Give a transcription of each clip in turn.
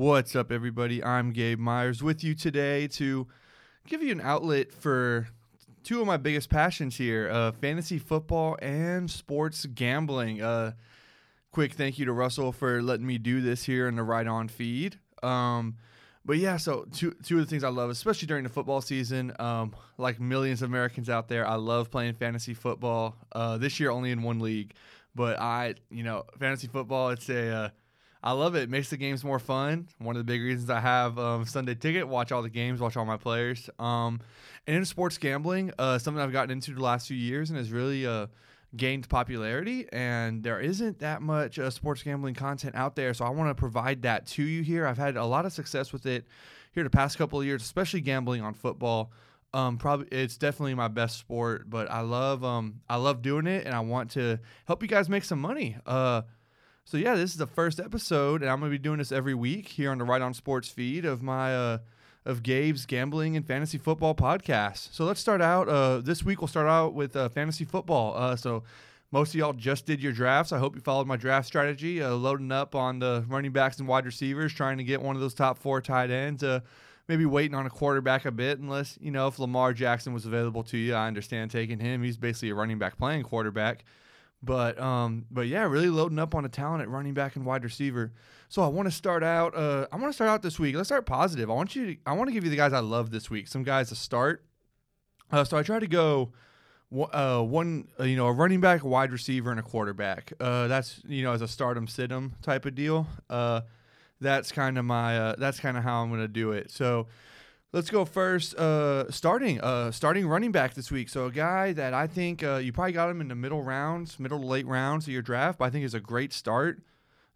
What's up, everybody? I'm Gabe Myers with you today to give you an outlet for two of my biggest passions here uh, fantasy football and sports gambling. Uh, quick thank you to Russell for letting me do this here in the Right On feed. Um, but yeah, so two two of the things I love, especially during the football season, um, like millions of Americans out there, I love playing fantasy football. Uh, this year only in one league, but I, you know, fantasy football, it's a, uh, I love it. It makes the games more fun. One of the big reasons I have um, Sunday Ticket, watch all the games, watch all my players. Um, and in sports gambling, uh, something I've gotten into the last few years and has really uh, gained popularity. And there isn't that much uh, sports gambling content out there, so I want to provide that to you here. I've had a lot of success with it here the past couple of years, especially gambling on football. Um, probably it's definitely my best sport, but I love um I love doing it, and I want to help you guys make some money. So yeah, this is the first episode, and I'm gonna be doing this every week here on the Right On Sports feed of my uh of Gabe's gambling and fantasy football podcast. So let's start out. Uh, this week we'll start out with uh, fantasy football. Uh, so most of y'all just did your drafts. I hope you followed my draft strategy, uh, loading up on the running backs and wide receivers, trying to get one of those top four tight ends. Uh, maybe waiting on a quarterback a bit, unless you know if Lamar Jackson was available to you. I understand taking him. He's basically a running back playing quarterback. But um, but yeah, really loading up on a talent at running back and wide receiver. So I want to start out. Uh, I want to start out this week. Let's start positive. I want you. To, I want to give you the guys I love this week. Some guys to start. Uh, so I try to go. Uh, one, uh, you know, a running back, a wide receiver, and a quarterback. Uh, that's you know, as a stardom, sit 'em type of deal. Uh, that's kind of my. That's kind of how I'm gonna do it. So Let's go first. Uh, starting, uh, starting running back this week. So a guy that I think uh, you probably got him in the middle rounds, middle to late rounds of your draft, but I think is a great start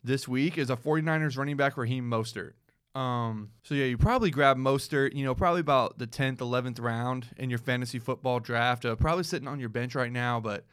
this week is a 49ers running back Raheem Mostert. Um, so yeah, you probably grab Mostert, you know, probably about the 10th, 11th round in your fantasy football draft. Uh, probably sitting on your bench right now, but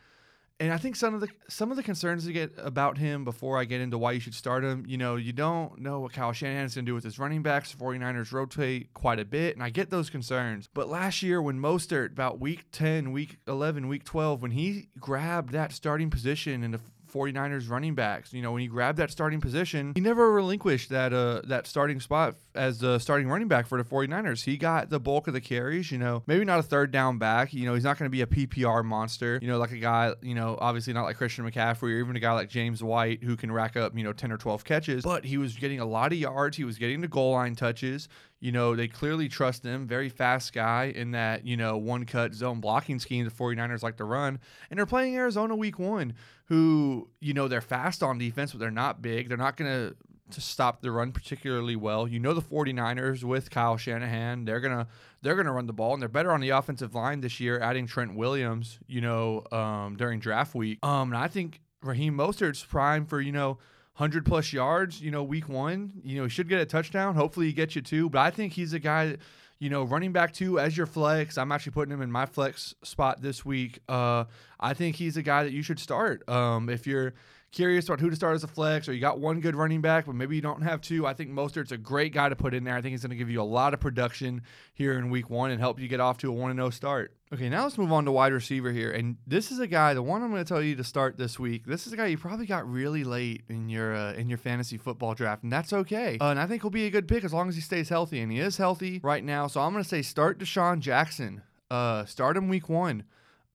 and I think some of the some of the concerns to get about him before I get into why you should start him, you know, you don't know what Kyle going to do with his running backs. 49ers rotate quite a bit, and I get those concerns. But last year when Mostert, about week 10, week 11, week 12, when he grabbed that starting position in the 49ers running backs. You know, when he grabbed that starting position, he never relinquished that uh that starting spot as the starting running back for the 49ers. He got the bulk of the carries, you know, maybe not a third down back. You know, he's not going to be a PPR monster, you know, like a guy, you know, obviously not like Christian McCaffrey or even a guy like James White who can rack up, you know, 10 or 12 catches, but he was getting a lot of yards. He was getting the goal line touches. You know, they clearly trust him. Very fast guy in that, you know, one cut zone blocking scheme the 49ers like to run. And they're playing Arizona week one, who, you know, they're fast on defense, but they're not big. They're not going to to stop the run particularly well. You know the 49ers with Kyle Shanahan, they're going to they're going to run the ball and they're better on the offensive line this year adding Trent Williams, you know, um, during draft week. Um and I think Raheem Mostert's prime for, you know, 100 plus yards, you know, week 1. You know, he should get a touchdown. Hopefully he gets you two, but I think he's a guy you know, running back two as your flex. I'm actually putting him in my flex spot this week. Uh, I think he's a guy that you should start. Um, if you're curious about who to start as a flex, or you got one good running back, but maybe you don't have two, I think Mostert's a great guy to put in there. I think he's going to give you a lot of production here in week one and help you get off to a 1 0 start. Okay, now let's move on to wide receiver here. And this is a guy, the one I'm going to tell you to start this week. This is a guy you probably got really late in your uh, in your fantasy football draft, and that's okay. Uh, and I think he'll be a good pick as long as he stays healthy, and he is healthy right now. So I'm going to say start DeSean Jackson. Uh, start him week one.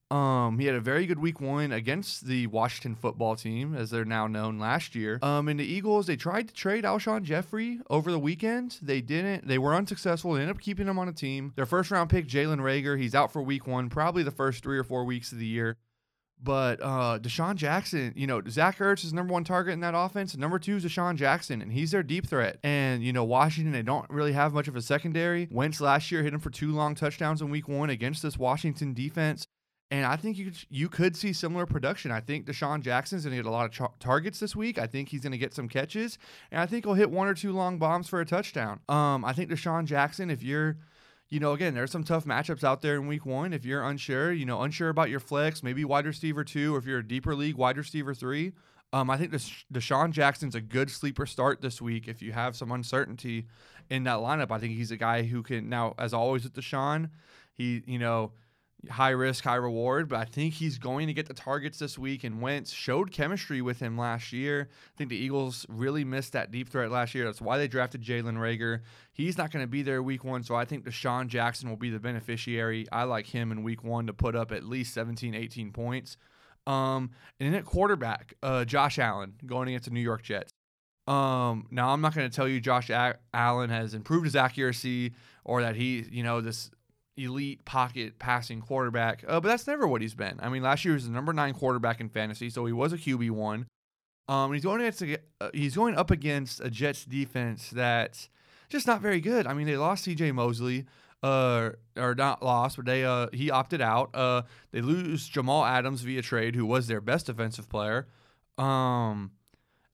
Um, he had a very good week one against the Washington football team, as they're now known last year. Um, and the Eagles, they tried to trade Alshon Jeffrey over the weekend. They didn't. They were unsuccessful. They ended up keeping him on a team. Their first round pick, Jalen Reagor, he's out for week one, probably the first three or four weeks of the year. But uh, DeSean Jackson, you know, Zach Ertz is number one target in that offense. Number two is DeSean Jackson, and he's their deep threat. And, you know, Washington, they don't really have much of a secondary. Wentz last year hit him for two long touchdowns in week one against this Washington defense. And I think you could, you could see similar production. I think DeSean Jackson's going to get a lot of targets this week. I think he's going to get some catches, and I think he'll hit one or two long bombs for a touchdown. Um, I think DeSean Jackson, if you're, you know, again, there's some tough matchups out there in week one. If you're unsure, you know, unsure about your flex, maybe wide receiver two, or if you're a deeper league, wide receiver three. Um, I think Desha- DeSean Jackson's a good sleeper start this week. If you have some uncertainty in that lineup, I think he's a guy who can now, as always with DeSean, he, you know high risk, high reward, but I think he's going to get the targets this week. And Wentz showed chemistry with him last year. I think the Eagles really missed that deep threat last year. That's why they drafted Jalen Reagor. He's not going to be there week one, so I think DeSean Jackson will be the beneficiary. I like him in week one to put up at least 17, 18 points. Um, and then at quarterback, uh, Josh Allen going against the New York Jets. Um, now I'm not going to tell you Josh Allen has improved his accuracy or that he, you know, this elite pocket passing quarterback, uh, but that's never what he's been. I mean, last year he was the number nine quarterback in fantasy, so he was a QB one. Um, he's going against a, uh, he's going up against a Jets defense that's just not very good. I mean, they lost C.J. Mosley, uh, or not lost, but they uh he opted out. Uh, they lose Jamal Adams via trade, who was their best defensive player. Um,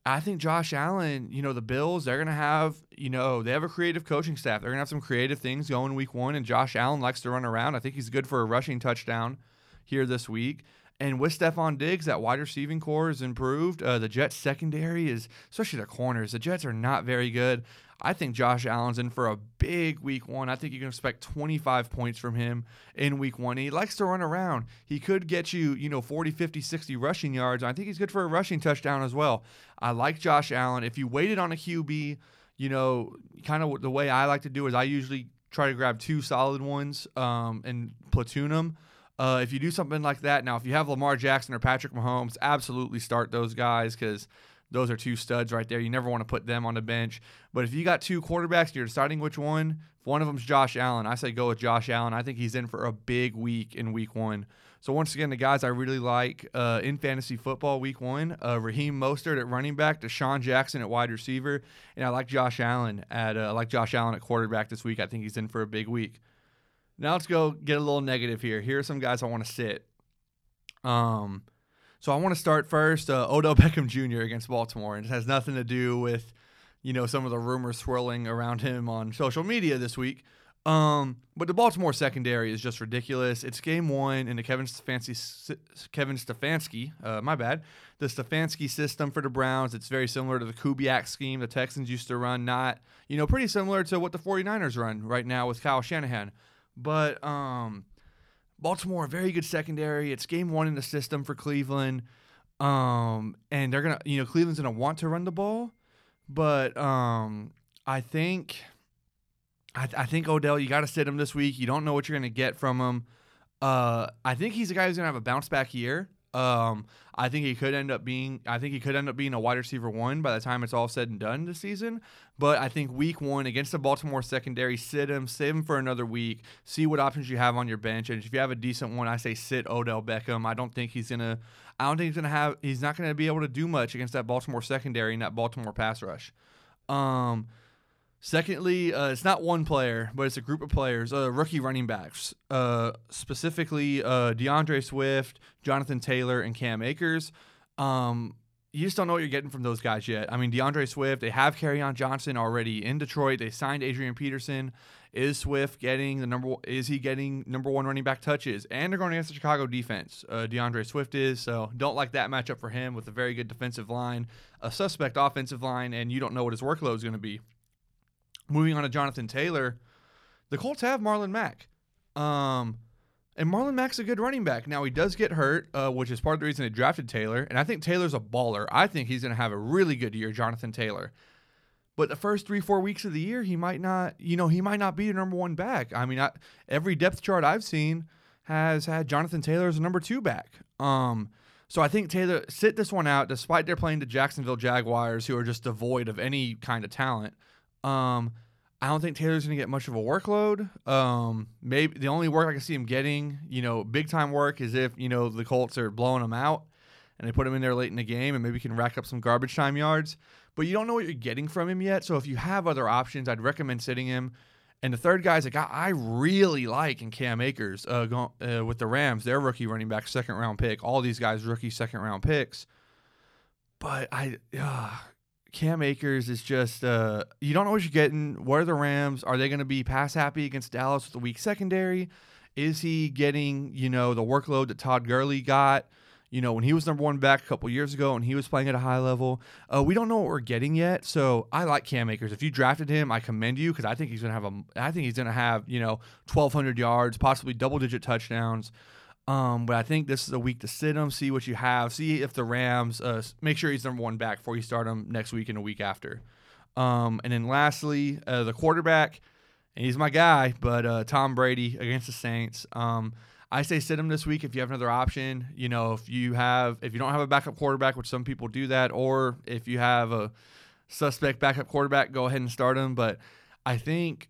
I think Josh Allen, you know, the Bills, they're going to have, you know, they have a creative coaching staff. They're going to have some creative things going week one. And Josh Allen likes to run around. I think he's good for a rushing touchdown here this week. And with Stefon Diggs, that wide receiving core is improved. Uh, the Jets secondary is, especially their corners, the Jets are not very good. I think Josh Allen's in for a big week one. I think you can expect 25 points from him in week one. He likes to run around. He could get you, you know, 40, 50, 60 rushing yards. I think he's good for a rushing touchdown as well. I like Josh Allen. If you waited on a QB, you know, kind of the way I like to do is I usually try to grab two solid ones um, and platoon them. Uh, if you do something like that, now if you have Lamar Jackson or Patrick Mahomes, absolutely start those guys because – those are two studs right there. You never want to put them on the bench. But if you got two quarterbacks and you're deciding which one, if one of them's Josh Allen, I say go with Josh Allen. I think he's in for a big week in week one. So once again, the guys I really like uh, in fantasy football week one, uh, Raheem Mostert at running back, DeSean Jackson at wide receiver, and I like Josh Allen at uh, I like Josh Allen at quarterback this week. I think he's in for a big week. Now let's go get a little negative here. Here are some guys I want to sit. Um, so I want to start first. Uh, Odell Beckham Jr. against Baltimore, and it has nothing to do with, you know, some of the rumors swirling around him on social media this week. Um, but the Baltimore secondary is just ridiculous. It's game one in the Kevin Stefanski, Kevin Stefanski, uh, my bad, the Stefanski system for the Browns. It's very similar to the Kubiak scheme the Texans used to run, not, you know, pretty similar to what the 49ers run right now with Kyle Shanahan. But um, Baltimore, very good secondary. It's game one in the system for Cleveland. Um, and they're gonna, you know, Cleveland's gonna want to run the ball, but um, I think, I, I think Odell, you got to sit him this week. You don't know what you're gonna get from him. Uh, I think he's a guy who's gonna have a bounce back year. Um, I think he could end up being. I think he could end up being a wide receiver one by the time it's all said and done this season. But I think week one against the Baltimore secondary, sit him, save him for another week, see what options you have on your bench, and if you have a decent one, I say sit Odell Beckham. I don't think he's gonna. I don't think he's gonna have. He's not gonna be able to do much against that Baltimore secondary and that Baltimore pass rush. Um, Secondly, uh, it's not one player, but it's a group of players, uh, rookie running backs, uh, specifically uh, D'Andre Swift, Jonathan Taylor, and Cam Akers. Um, you just don't know what you're getting from those guys yet. I mean, D'Andre Swift, they have on Johnson already in Detroit. They signed Adrian Peterson. Is Swift getting the number? Is he getting number one running back touches? And they're going against the Chicago defense. Uh, D'Andre Swift is so don't like that matchup for him with a very good defensive line, a suspect offensive line, and you don't know what his workload is going to be. Moving on to Jonathan Taylor, the Colts have Marlon Mack. Um, and Marlon Mack's a good running back. Now, he does get hurt, uh, which is part of the reason they drafted Taylor. And I think Taylor's a baller. I think he's going to have a really good year, Jonathan Taylor. But the first three, four weeks of the year, he might not, you know, he might not be your number one back. I mean, I, every depth chart I've seen has had Jonathan Taylor as a number two back. Um, so I think Taylor sit this one out, despite they're playing the Jacksonville Jaguars, who are just devoid of any kind of talent. Um, I don't think Taylor's going to get much of a workload. Um, maybe the only work I can see him getting, you know, big time work is if you know the Colts are blowing him out and they put him in there late in the game and maybe can rack up some garbage time yards. But you don't know what you're getting from him yet. So if you have other options, I'd recommend sitting him. And the third guy is a guy I really like in Cam Akers uh, uh, with the Rams. Their rookie running back, second round pick. All these guys rookie second round picks. But I, uh, Cam Akers is just uh, you don't know what you're getting. What are the Rams? Are they going to be pass happy against Dallas with a weak secondary? Is he getting you know the workload that Todd Gurley got? You know, when he was number one back a couple years ago and he was playing at a high level, uh, we don't know what we're getting yet. So I like Cam Akers. If you drafted him, I commend you because I think he's gonna have a. I think he's gonna have you know 1,200 yards, possibly double digit touchdowns. Um, but I think this is a week to sit him, see what you have, see if the Rams uh, make sure he's number one back before you start him next week and a week after. Um, and then lastly, uh, the quarterback, and he's my guy, but uh, Tom Brady against the Saints. Um, I say sit him this week if you have another option. You know, if you have if you don't have a backup quarterback, which some people do that, or if you have a suspect backup quarterback, go ahead and start him. But I think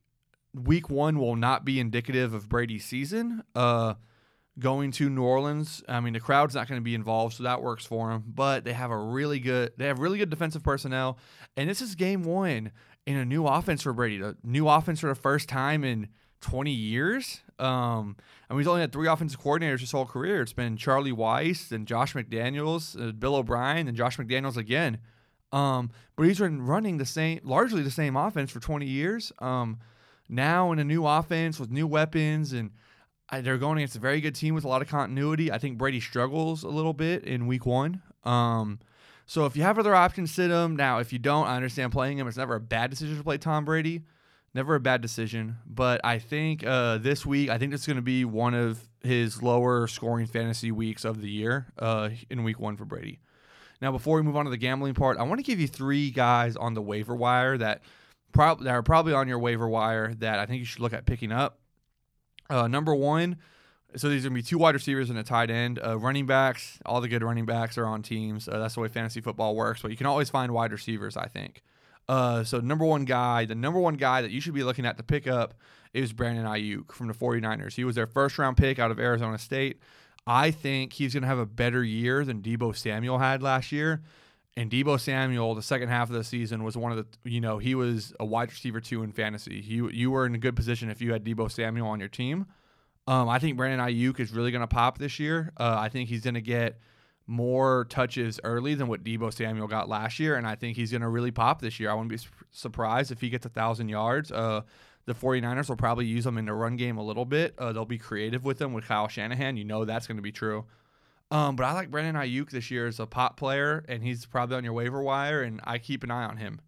week one will not be indicative of Brady's season. Uh, going to New Orleans. I mean, the crowd's not going to be involved, so that works for them. But they have a really good, they have really good defensive personnel, and this is game one in a new offense for Brady. A new offense for the first time in 20 years. Um, and he's only had three offensive coordinators his whole career. It's been Charlie Weis and Josh McDaniels, uh, Bill O'Brien, and Josh McDaniels again. Um, but he's been running the same, largely the same offense for 20 years. Um, now in a new offense with new weapons and they're going against a very good team with a lot of continuity. I think Brady struggles a little bit in week one. Um, so if you have other options, sit him. Now, if you don't, I understand playing him. It's never a bad decision to play Tom Brady. Never a bad decision. But I think uh, this week, I think it's going to be one of his lower scoring fantasy weeks of the year uh, in week one for Brady. Now, before we move on to the gambling part, I want to give you three guys on the waiver wire that, prob- that are probably on your waiver wire that I think you should look at picking up. Uh, number one, so these are gonna be two wide receivers and a tight end. Uh, running backs, all the good running backs are on teams. Uh, that's the way fantasy football works. But you can always find wide receivers, I think. Uh, so number one guy, the number one guy that you should be looking at to pick up is Brandon Aiyuk from the 49ers. He was their first round pick out of Arizona State. I think he's going to have a better year than Deebo Samuel had last year. And Deebo Samuel, the second half of the season, was one of the you know he was a wide receiver two in fantasy. You you were in a good position if you had Deebo Samuel on your team. Um, I think Brandon Aiyuk is really going to pop this year. Uh, I think he's going to get more touches early than what Deebo Samuel got last year, and I think he's going to really pop this year. I wouldn't be su- surprised if he gets a thousand yards. Uh, the 49ers will probably use him in the run game a little bit. Uh, they'll be creative with him with Kyle Shanahan. You know that's going to be true. Um, but I like Brandon Aiyuk this year as a pop player, and he's probably on your waiver wire, and I keep an eye on him.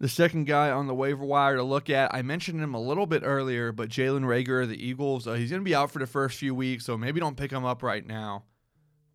The second guy on the waiver wire to look at, I mentioned him a little bit earlier, but Jalen Reagor of the Eagles, uh, he's going to be out for the first few weeks, so maybe don't pick him up right now.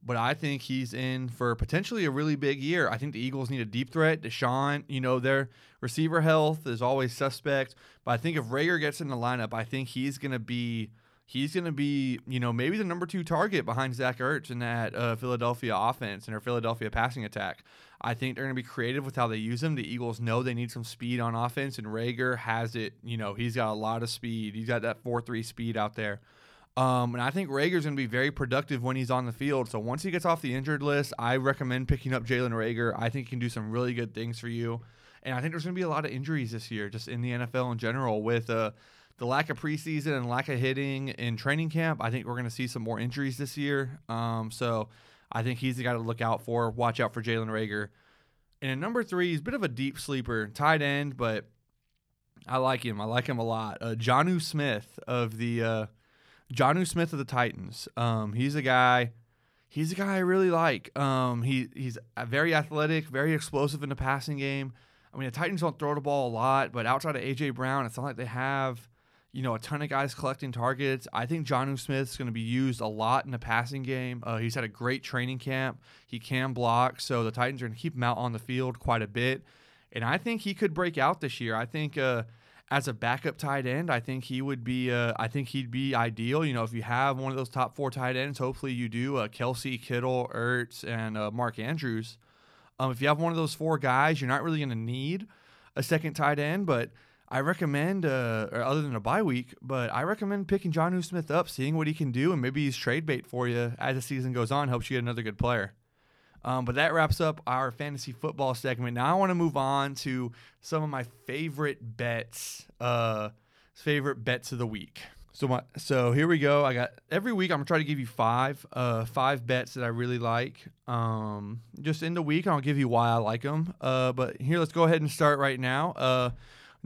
But I think he's in for potentially a really big year. I think the Eagles need a deep threat. DeSean, you know, their receiver health is always suspect. But I think if Rager gets in the lineup, I think he's going to be – he's going to be, you know, maybe the number two target behind Zach Ertz in that uh, Philadelphia offense and their Philadelphia passing attack. I think they're going to be creative with how they use him. The Eagles know they need some speed on offense, and Reagor has it. You know, he's got a lot of speed. He's got that 4 3 speed out there. Um, and I think Reagor's going to be very productive when he's on the field. So once he gets off the injured list, I recommend picking up Jalen Reagor. I think he can do some really good things for you. And I think there's going to be a lot of injuries this year, just in the NFL in general, with uh, the lack of preseason and lack of hitting in training camp, I think we're going to see some more injuries this year. Um, so I think he's the guy to look out for. Watch out for Jalen Reagor. And at number three, he's a bit of a deep sleeper, tight end, but I like him. I like him a lot. Uh, Jonnu Smith of the uh, Jonnu Smith of the Titans. Um, he's a guy. He's a guy I really like. Um, he he's very athletic, very explosive in the passing game. I mean, the Titans don't throw the ball a lot, but outside of AJ Brown, it's not like they have you know, a ton of guys collecting targets. I think Jonnu Smith's going to be used a lot in the passing game. Uh, he's had a great training camp. He can block, so the Titans are going to keep him out on the field quite a bit. And I think he could break out this year. I think uh, as a backup tight end, I think he would be. Uh, I think he'd be ideal. You know, if you have one of those top four tight ends, hopefully you do. Uh, Kelce, Kittle, Ertz, and uh, Mark Andrews. Um, if you have one of those four guys, you're not really going to need a second tight end, but I recommend, uh, or other than a bye week, but I recommend picking Jonnu Smith up, seeing what he can do, and maybe he's trade bait for you as the season goes on, helps you get another good player. Um, but that wraps up our fantasy football segment. Now I want to move on to some of my favorite bets, uh, favorite bets of the week. So my, so here we go. I got every week. I'm gonna try to give you five, uh, five bets that I really like. Um, just in the week, I'll give you why I like them. Uh, but here, let's go ahead and start right now. Uh,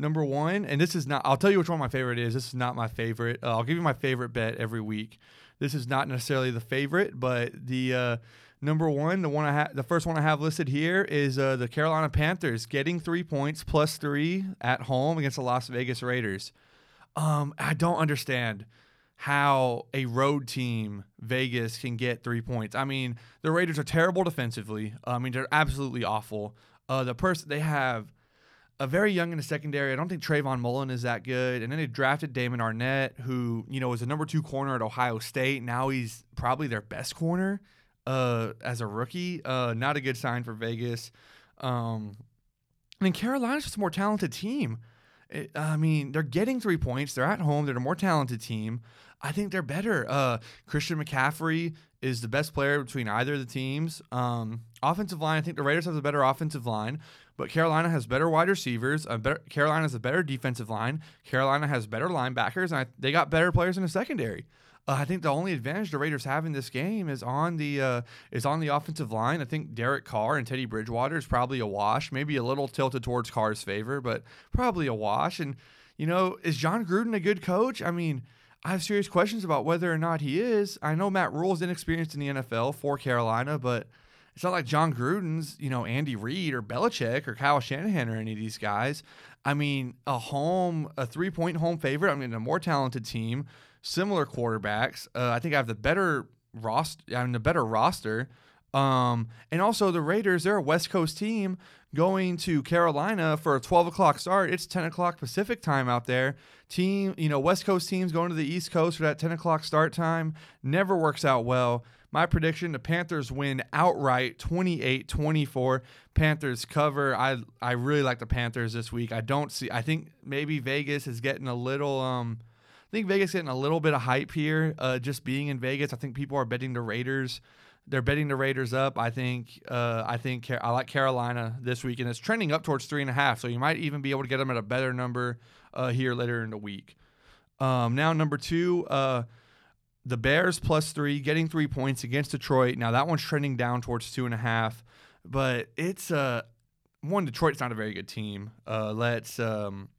number one, and this is not. I'll tell you which one my favorite is. This is not my favorite. Uh, I'll give you my favorite bet every week. This is not necessarily the favorite, but the uh, Number one, the one I ha- the first one I have listed here is uh, the Carolina Panthers getting three points plus three at home against the Las Vegas Raiders. Um, I don't understand how a road team Vegas can get three points. I mean, the Raiders are terrible defensively. I mean, they're absolutely awful. Uh, the person they have a very young in the secondary. I don't think Trayvon Mullen is that good. And then they drafted Damon Arnette, who you know was a number two corner at Ohio State. Now he's probably their best corner uh, as a rookie. Uh, not a good sign for Vegas. Um, I mean, Carolina's just a more talented team. It, I mean, they're getting three points. They're at home. They're a more talented team. I think they're better. Uh, Christian McCaffrey is the best player between either of the teams. Um, offensive line, I think the Raiders have a better offensive line, but Carolina has better wide receivers. A better, Carolina has a better defensive line. Carolina has better linebackers, and I, they got better players in the secondary. Uh, I think the only advantage the Raiders have in this game is on the uh, is on the offensive line. I think Derek Carr and Teddy Bridgewater is probably a wash, maybe a little tilted towards Carr's favor, but probably a wash. And you know, is Jon Gruden a good coach? I mean, I have serious questions about whether or not he is. I know Matt Rhule is inexperienced in the NFL for Carolina, but it's not like Jon Gruden's, you know, Andy Reid or Belichick or Kyle Shanahan or any of these guys. I mean, a home, a three point home favorite. I mean, a more talented team, similar quarterbacks. Uh, I think I have the better roster. I mean, the better roster. Um, and also the Raiders, they're a West Coast team going to Carolina for a 12 o'clock start. It's 10 o'clock Pacific time out there. Team, you know, West Coast teams going to the East Coast for that 10 o'clock start time never works out well. My prediction the Panthers win outright 28 24. Panthers cover. I I really like the Panthers this week. I don't see I think maybe Vegas is getting a little um I think Vegas getting a little bit of hype here uh just being in Vegas. I think people are betting the Raiders they're betting the Raiders up. I think uh, I think I like Carolina this week, and it's trending up towards three and a half. So you might even be able to get them at a better number uh, here later in the week. Um, now number two, uh, the Bears plus three, getting three points against Detroit. Now that one's trending down towards two and a half, but it's uh one Detroit's not a very good team. Uh, let's um,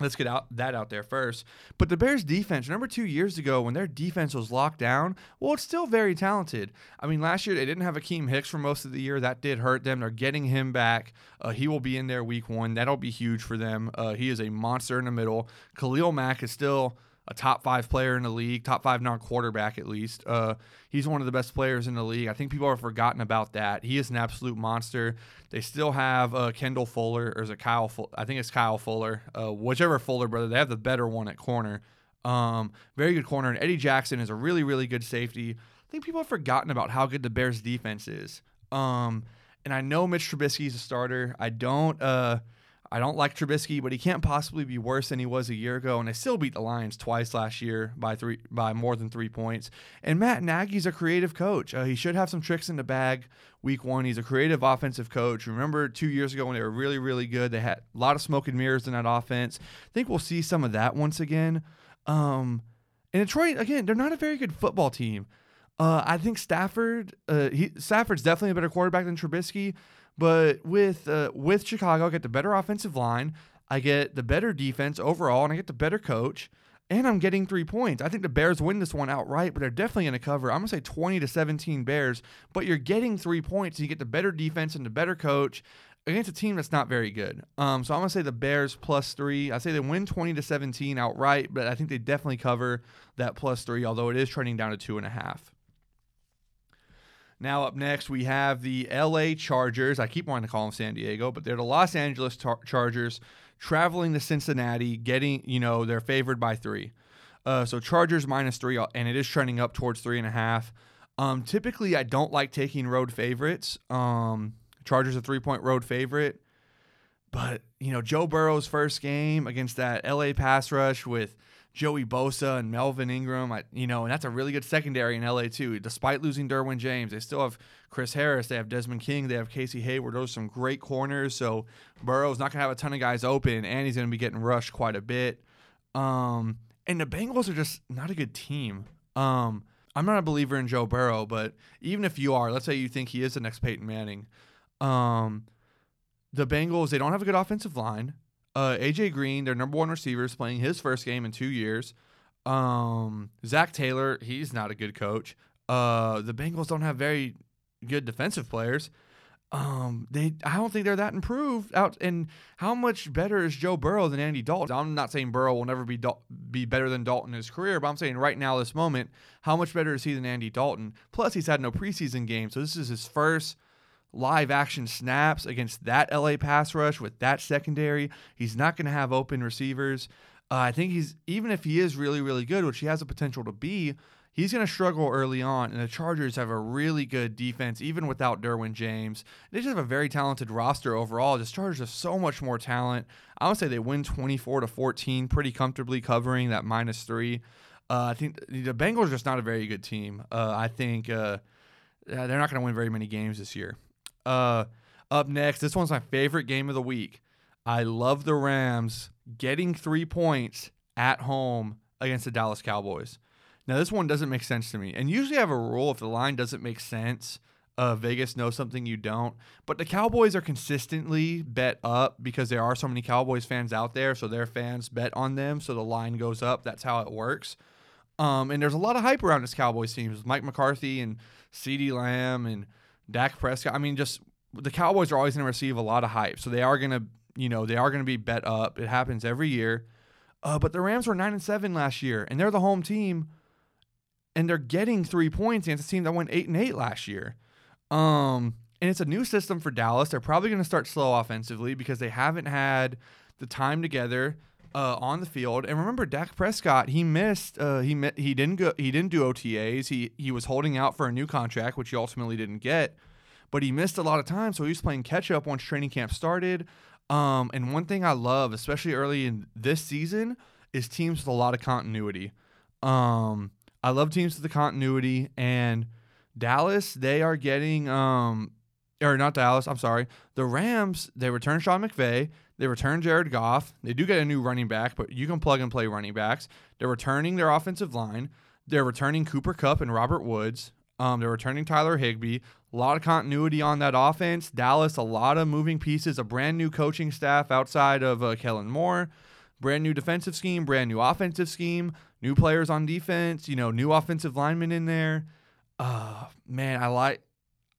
let's get out that out there first. But the Bears defense, remember two years ago when their defense was locked down? Well, it's still very talented. I mean, last year they didn't have Akiem Hicks for most of the year. That did hurt them. They're getting him back. Uh, he will be in there week one. That'll be huge for them. Uh, he is a monster in the middle. Khalil Mack is still a top five player in the league, top five non quarterback at least. Uh, he's one of the best players in the league. I think people have forgotten about that. He is an absolute monster. They still have uh, Kendall Fuller, or is it Kyle? I think it's Kyle Fuller. Uh, whichever Fuller brother, they have the better one at corner. Um, very good corner. And Eddie Jackson is a really, really good safety. I think people have forgotten about how good the Bears defense is. Um, and I know Mitch Trubisky is a starter. I don't. Uh, I don't like Trubisky, but he can't possibly be worse than he was a year ago. And they still beat the Lions twice last year by three by more than three points. And Matt Nagy's a creative coach. Uh, he should have some tricks in the bag. Week one, he's a creative offensive coach. Remember two years ago when they were really really good? They had a lot of smoke and mirrors in that offense. I think we'll see some of that once again. Um, and Detroit again, they're not a very good football team. Uh, I think Stafford, uh, he, Stafford's definitely a better quarterback than Trubisky. But with uh, with Chicago, I get the better offensive line, I get the better defense overall, and I get the better coach, and I'm getting three points. I think the Bears win this one outright, but they're definitely going to cover. I'm going to say 20 to 17 Bears, but you're getting three points. And you get the better defense and the better coach against a team that's not very good. Um, so I'm going to say the Bears plus three. I say they win 20 to 17 outright, but I think they definitely cover that plus three, although it is trending down to two and a half. Now, up next, we have the LA Chargers. I keep wanting to call them San Diego, but they're the Los Angeles tar- Chargers traveling to Cincinnati, getting, you know, they're favored by three. Uh, so Chargers minus three, uh, and it is trending up towards three and a half. Um, typically, I don't like taking road favorites. Um, Chargers a three point road favorite. But, you know, Joe Burrow's first game against that LA pass rush with Joey Bosa and Melvin Ingram. I, you know, and that's a really good secondary in LA too. Despite losing Derwin James, they still have Chris Harris. They have Desmond King. They have Casey Hayward. Those are some great corners. So Burrow's not gonna have a ton of guys open, and he's gonna be getting rushed quite a bit. Um, and the Bengals are just not a good team. Um, I'm not a believer in Joe Burrow, but even if you are, let's say you think he is the next Peyton Manning. Um, the Bengals, they don't have a good offensive line. Uh, AJ Green, their number one receiver, is playing his first game in two years. Um, Zac Taylor, he's not a good coach. Uh, the Bengals don't have very good defensive players. Um, they I don't think they're that improved out. And how much better is Joe Burrow than Andy Dalton? I'm not saying Burrow will never be Dal- be better than Dalton in his career, but I'm saying right now, this moment, how much better is he than Andy Dalton? Plus, he's had no preseason game, so this is his first live action snaps against that LA pass rush with that secondary. He's not going to have open receivers. Uh, I think he's even if he is really really good, which he has the potential to be he's going to struggle early on. And the Chargers have a really good defense, even without Derwin James. They just have a very talented roster overall. The Chargers have so much more talent. I would say they win 24 to 14, pretty comfortably covering that minus three. Uh, I think the Bengals are just not a very good team. Uh, I think uh, they're not going to win very many games this year. Uh, up next, this one's my favorite game of the week. I love the Rams getting three points at home against the Dallas Cowboys. Now, this one doesn't make sense to me. And usually I have a rule if the line doesn't make sense, uh, Vegas knows something you don't. But the Cowboys are consistently bet up because there are so many Cowboys fans out there. So their fans bet on them. So the line goes up. That's how it works. Um, and there's a lot of hype around this Cowboys team. Mike McCarthy and CeeDee Lamb and Dak Prescott. I mean, just the Cowboys are always going to receive a lot of hype. So they are going to, you know, they are going to be bet up. It happens every year. Uh, but the Rams were nine and seven last year, and they're the home team and they're getting three points against a team that went eight and eight last year. Um, and it's a new system for Dallas. They're probably going to start slow offensively because they haven't had the time together uh, on the field. And remember, Dak Prescott, he missed. Uh, he he didn't go. He didn't do OTAs. He he was holding out for a new contract, which he ultimately didn't get. But he missed a lot of time, so he was playing catch up once training camp started. Um, and one thing I love, especially early in this season, is teams with a lot of continuity. Um, I love teams with the continuity and Dallas, they are getting um or not Dallas, I'm sorry. The Rams, they return Sean McVay, they return Jared Goff. They do get a new running back, but you can plug and play running backs. They're returning their offensive line. They're returning Cooper Kupp and Robert Woods. Um, they're returning Tyler Higbee. A lot of continuity on that offense. Dallas, a lot of moving pieces, a brand new coaching staff outside of uh, Kellen Moore brand new defensive scheme, brand new offensive scheme, new players on defense, you know, new offensive linemen in there. Uh man, I like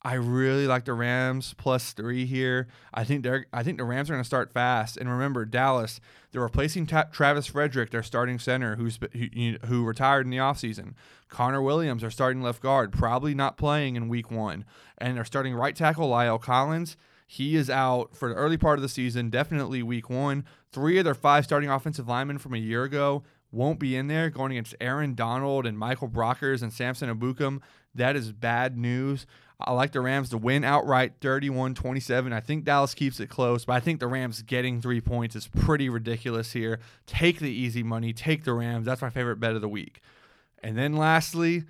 I really like the Rams plus three here. I think they're I think the Rams are going to start fast. And remember, Dallas, they're replacing Ta- Travis Frederick, their starting center, who's who, who retired in the offseason. Connor Williams, their starting left guard, probably not playing in Week One, and they're starting right tackle La'el Collins. He is out for the early part of the season, definitely week one. Three of their five starting offensive linemen from a year ago won't be in there going against Aaron Donald and Michael Brockers and Samson Ebukam. That is bad news. I like the Rams to win outright 31 27. I think Dallas keeps it close, but I think the Rams getting three points is pretty ridiculous here. Take the easy money, take the Rams. That's my favorite bet of the week. And then lastly,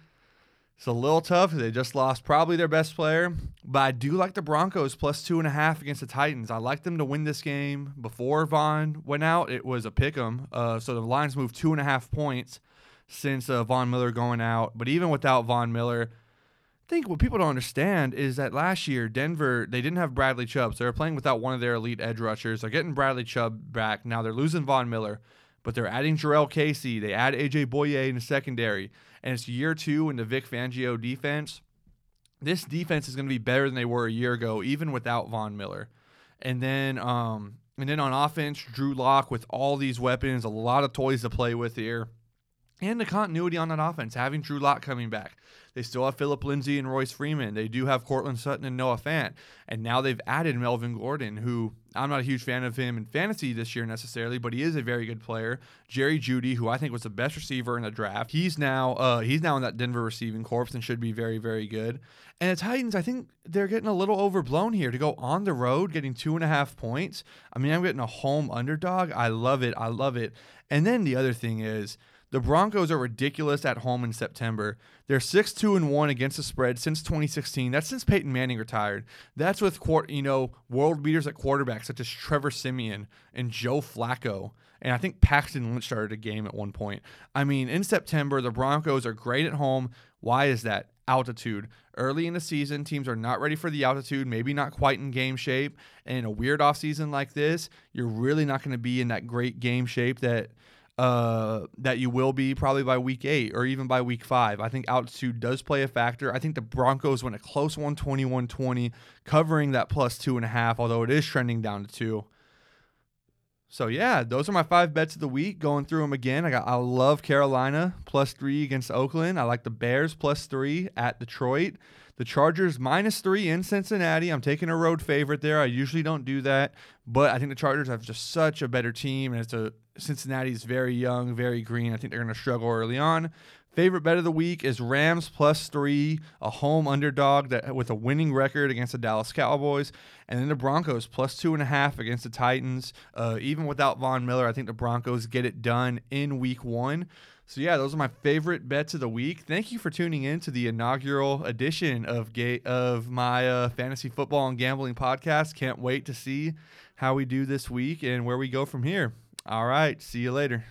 it's a little tough. They just lost probably their best player, but I do like the Broncos plus two and a half against the Titans. I like them to win this game. Before Von went out, it was a pick 'em. Uh, so the lines moved two and a half points since uh, Von Miller going out. But even without Von Miller, think what people don't understand is that last year Denver they didn't have Bradley Chubb, so they were playing without one of their elite edge rushers. They're getting Bradley Chubb back now. They're losing Von Miller, but they're adding Jurrell Casey. They add AJ Bouye in the secondary and it's year two in the Vic Fangio defense. This defense is going to be better than they were a year ago, even without Von Miller. And then, um, and then on offense, Drew Lock with all these weapons, a lot of toys to play with here, and the continuity on that offense, having Drew Lock coming back. They still have Phillip Lindsay and Royce Freeman. They do have Courtland Sutton and Noah Fant. And now they've added Melvin Gordon, who I'm not a huge fan of him in fantasy this year necessarily, but he is a very good player. Jerry Jeudy, who I think was the best receiver in the draft, he's now uh, he's now in that Denver receiving corps and should be very very good. And the Titans, I think they're getting a little overblown here to go on the road, getting two and a half points. I mean, I'm getting a home underdog. I love it. I love it. And then the other thing is the Broncos are ridiculous at home in September. They're 6-2 and 1 against the spread since 2016. That's since Peyton Manning retired. That's with you know, world beaters at quarterback such as Trevor Siemian and Joe Flacco. And I think Paxton Lynch started a game at one point. I mean, in September, the Broncos are great at home. Why is that? Altitude. Early in the season, teams are not ready for the altitude, maybe not quite in game shape. And in a weird offseason like this, you're really not going to be in that great game shape that uh, that you will be probably by week eight or even by week five. I think altitude does play a factor. I think the Broncos went a close 120 120, covering that plus two and a half, although it is trending down to two. So yeah, those are my five bets of the week. Going through them again, I got I love Carolina plus three against Oakland. I like the Bears plus three at Detroit. The Chargers minus three in Cincinnati. I'm taking a road favorite there. I usually don't do that, but I think the Chargers have just such a better team, and it's a Cincinnati's very young, very green. I think they're going to struggle early on. Favorite bet of the week is Rams plus three, a home underdog that with a winning record against the Dallas Cowboys, and then the Broncos plus two and a half against the Titans. Uh, even without Von Miller, I think the Broncos get it done in Week One. So yeah, those are my favorite bets of the week. Thank you for tuning in to the inaugural edition of ga- of my uh, fantasy football and gambling podcast. Can't wait to see how we do this week and where we go from here. All right, see you later.